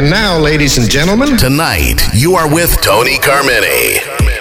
And now, ladies and gentlemen, Tonight, you are with Tony Carmine.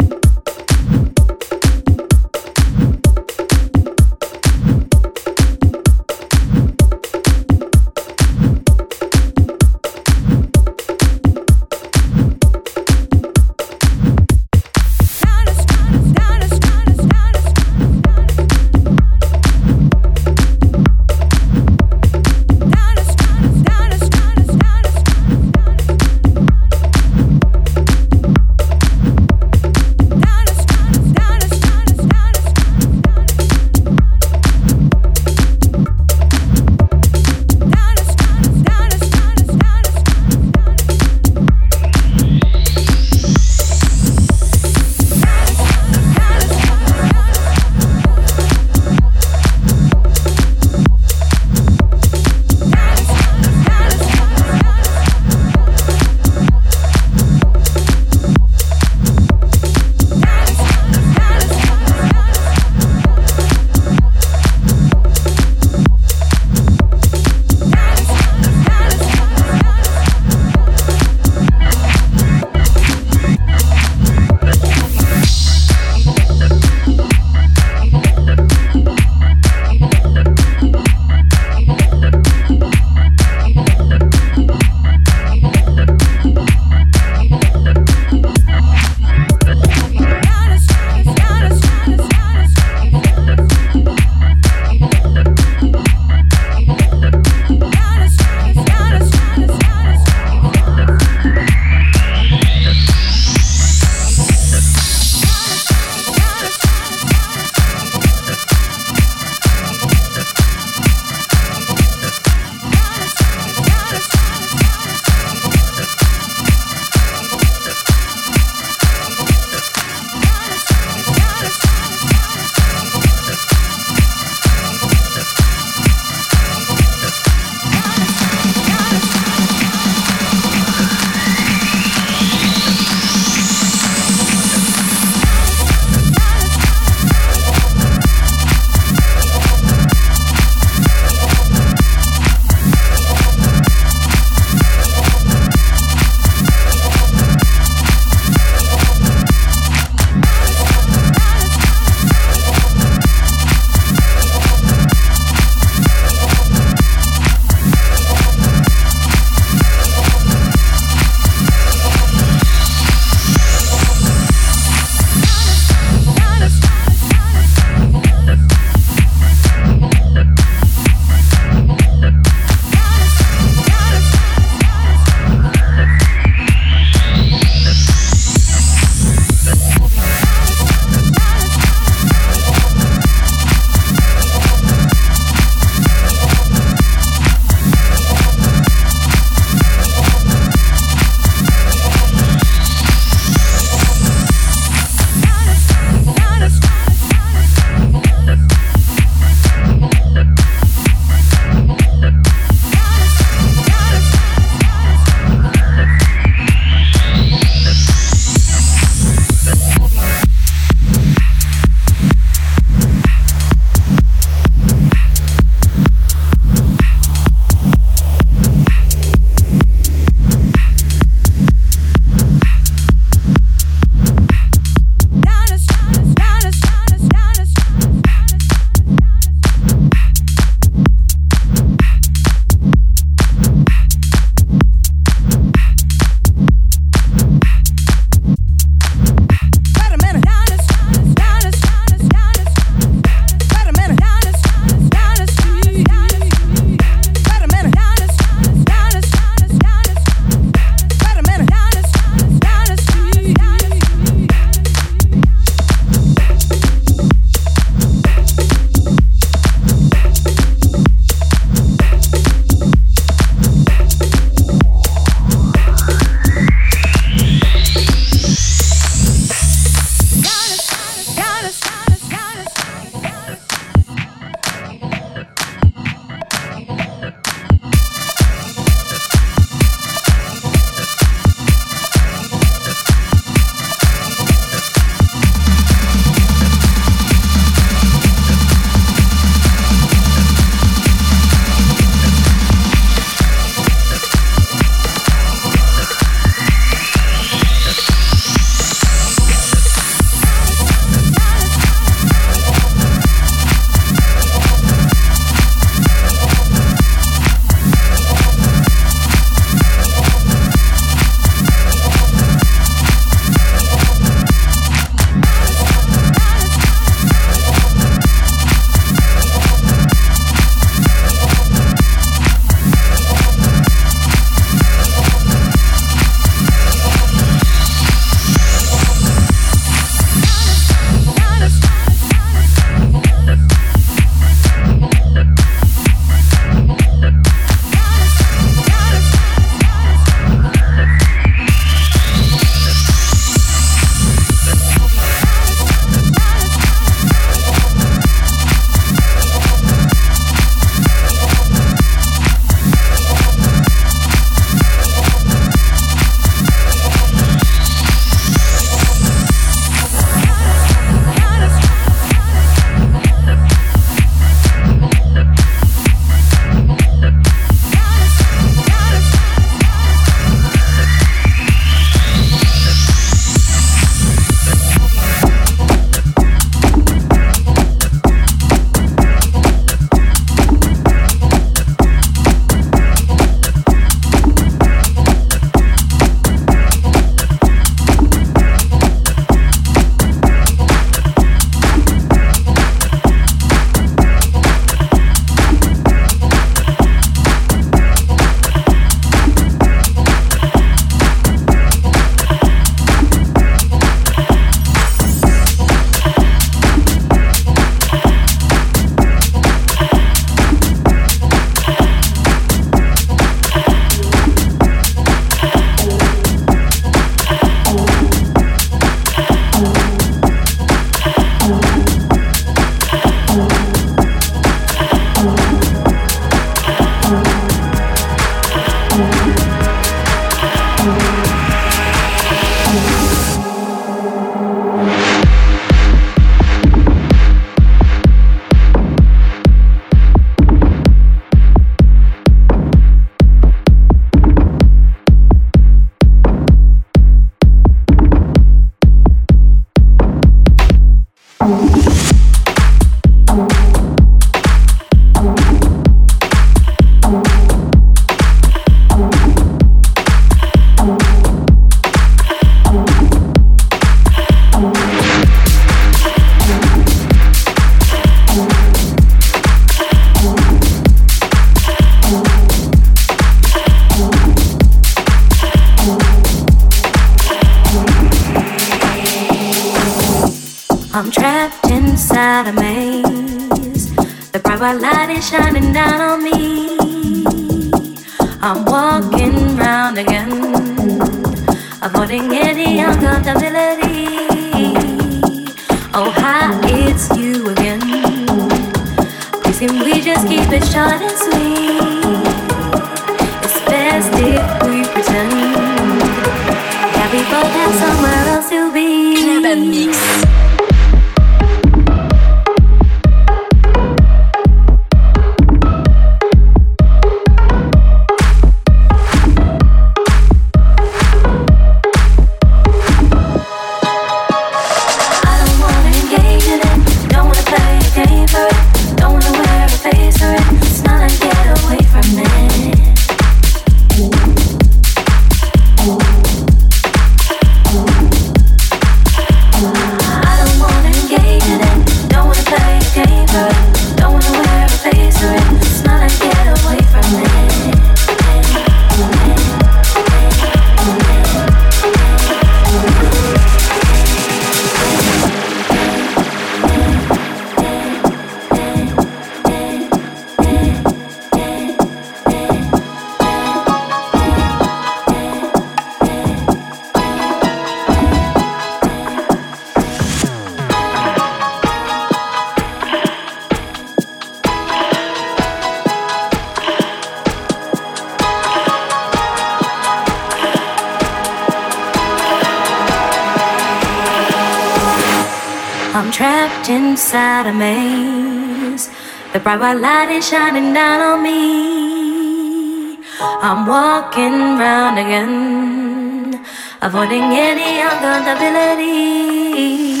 Bright white light is shining down on me. I'm walking round again, avoiding any uncomfortability.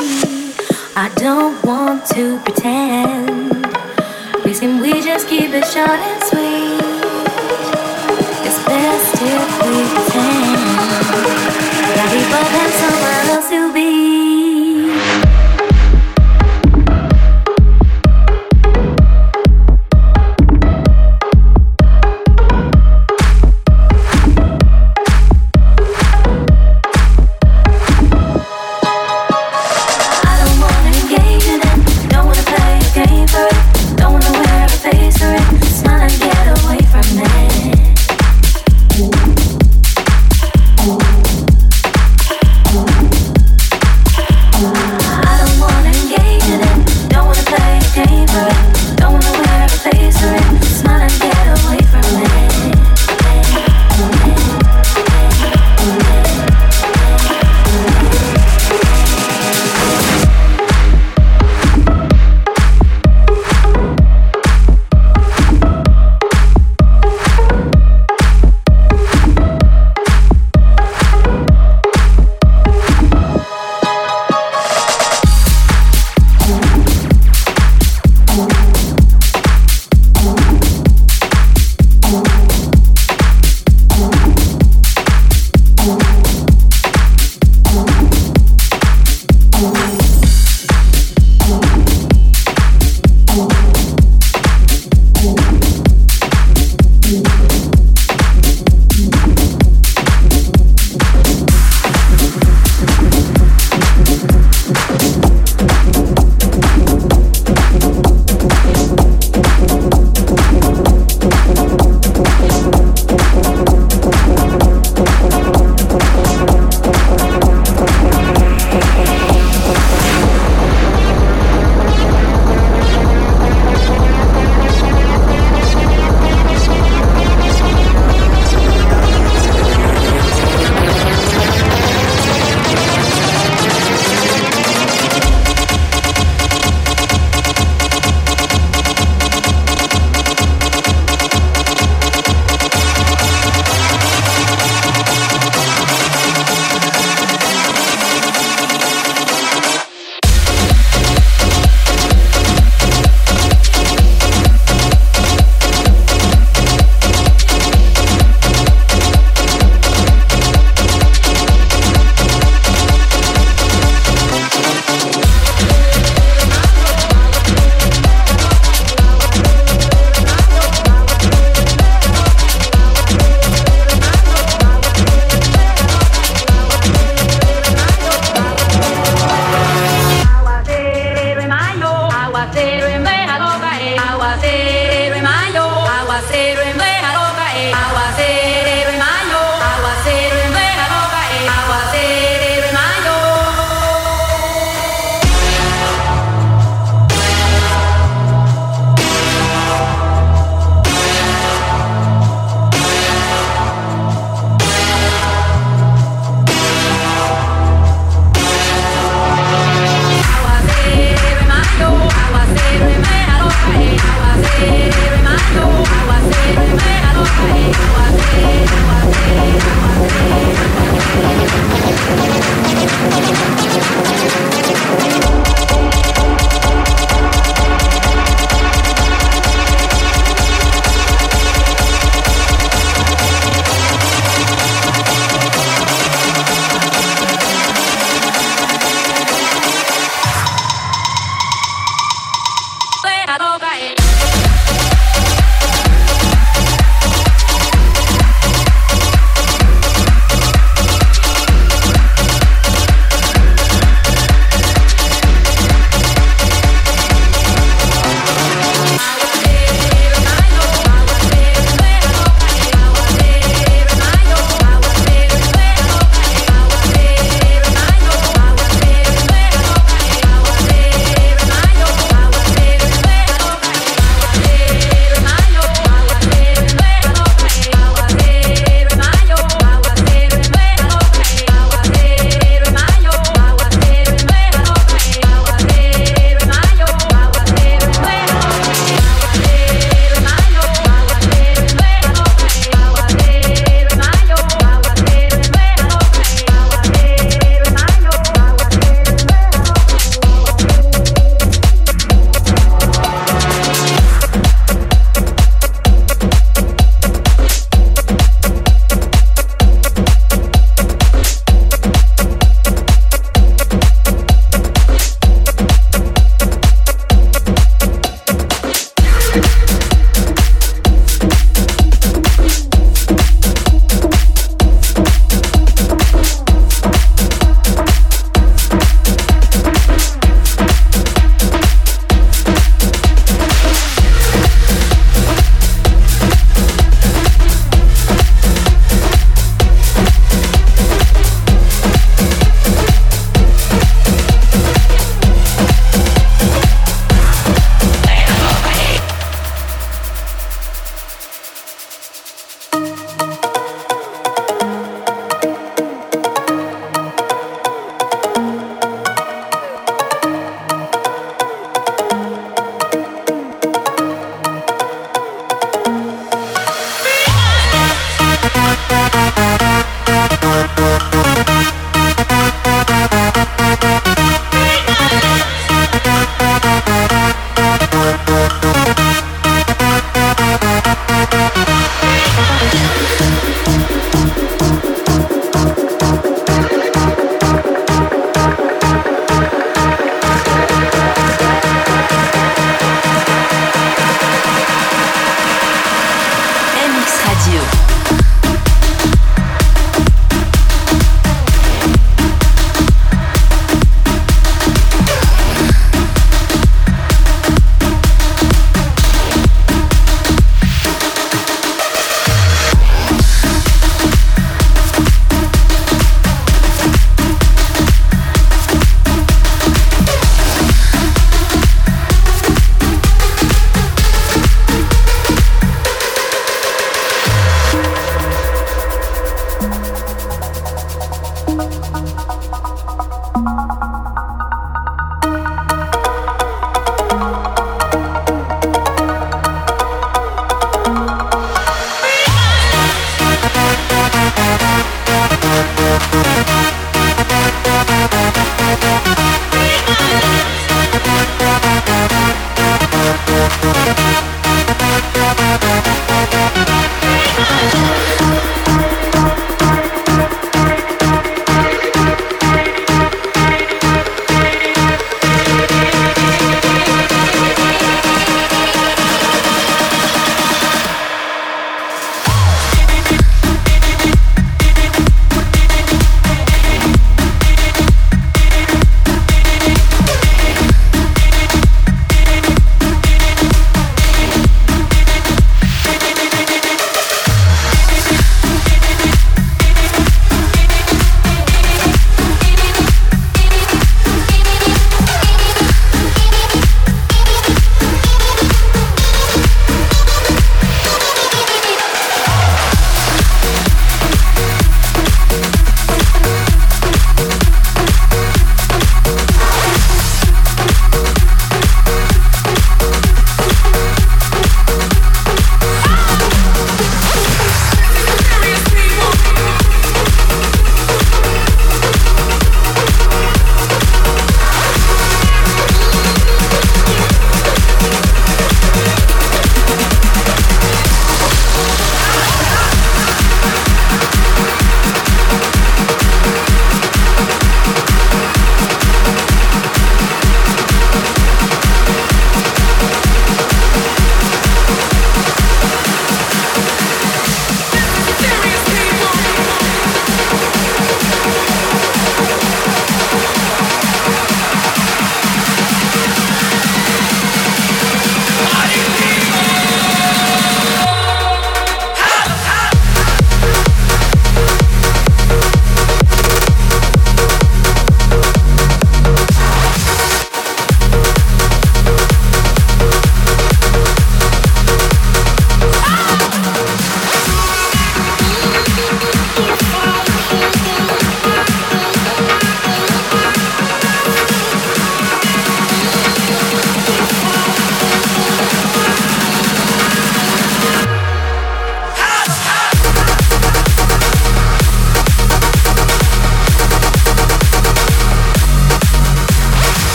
I don't want to pretend. Please, can we just keep it short and sweet? It's best if we pretend that we both have somewhere else to be.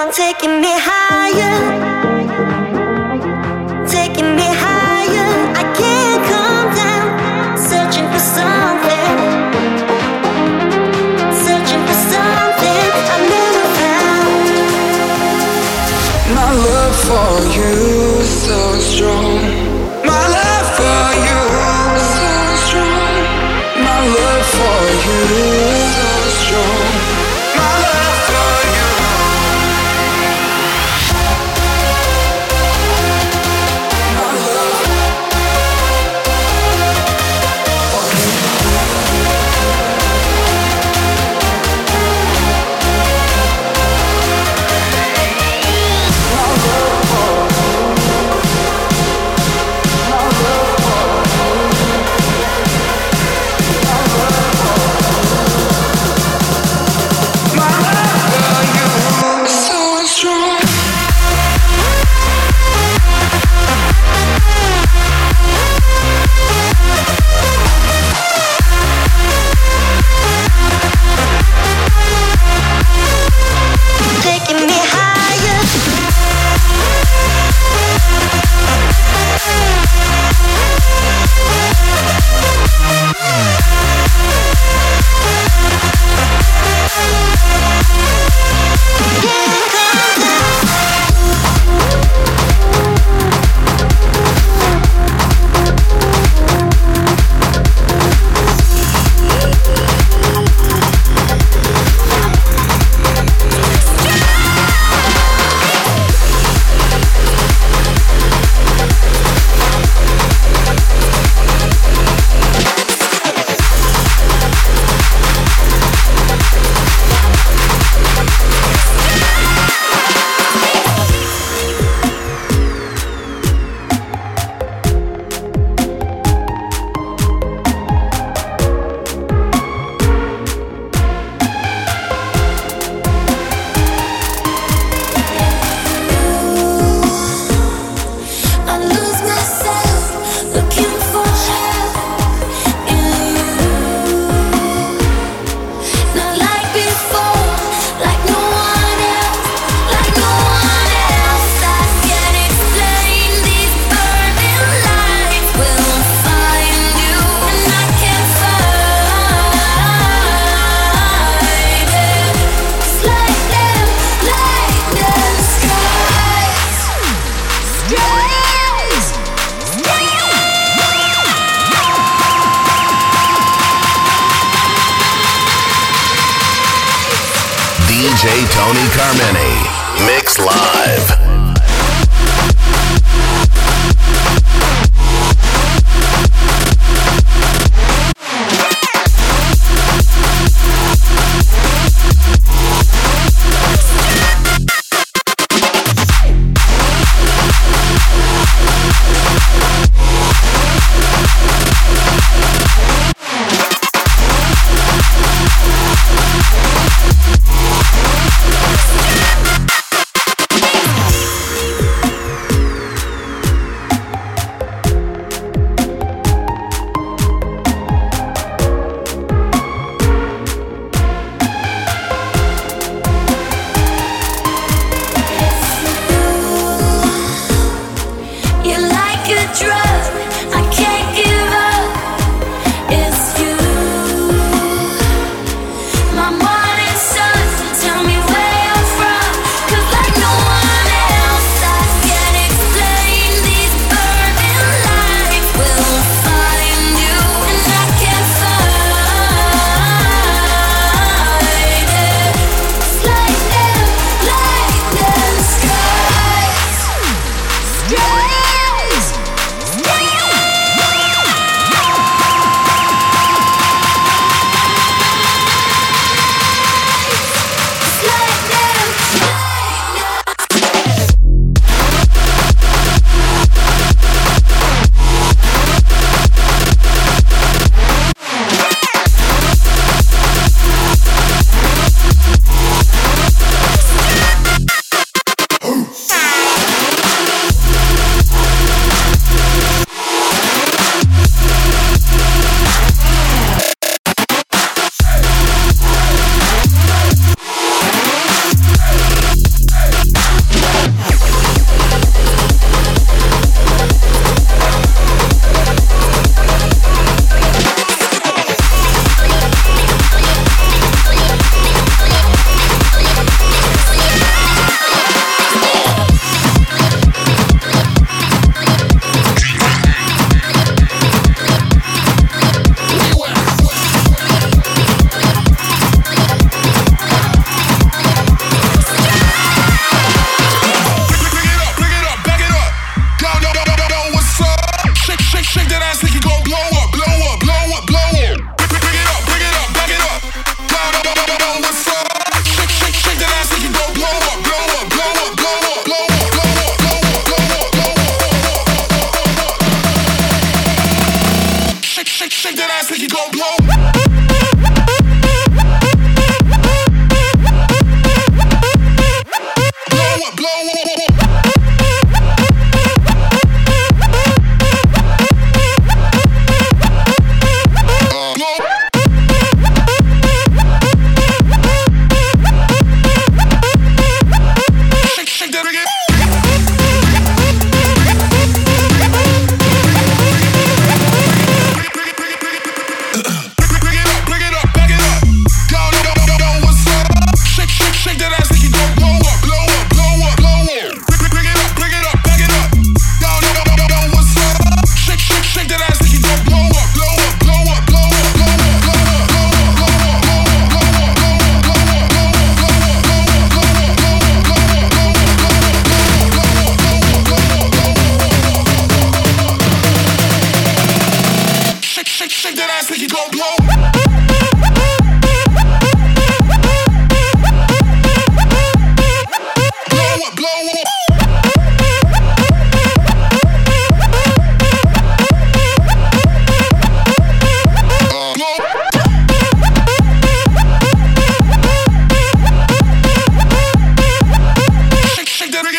On taking me higher,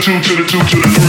the two, to the two, to the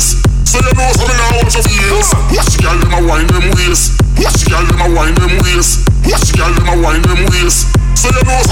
face. So you know something now what your face. Watch girl them a wine them waist. Watch girl them a wine them waist. Watch girl them a wine them waist. So you know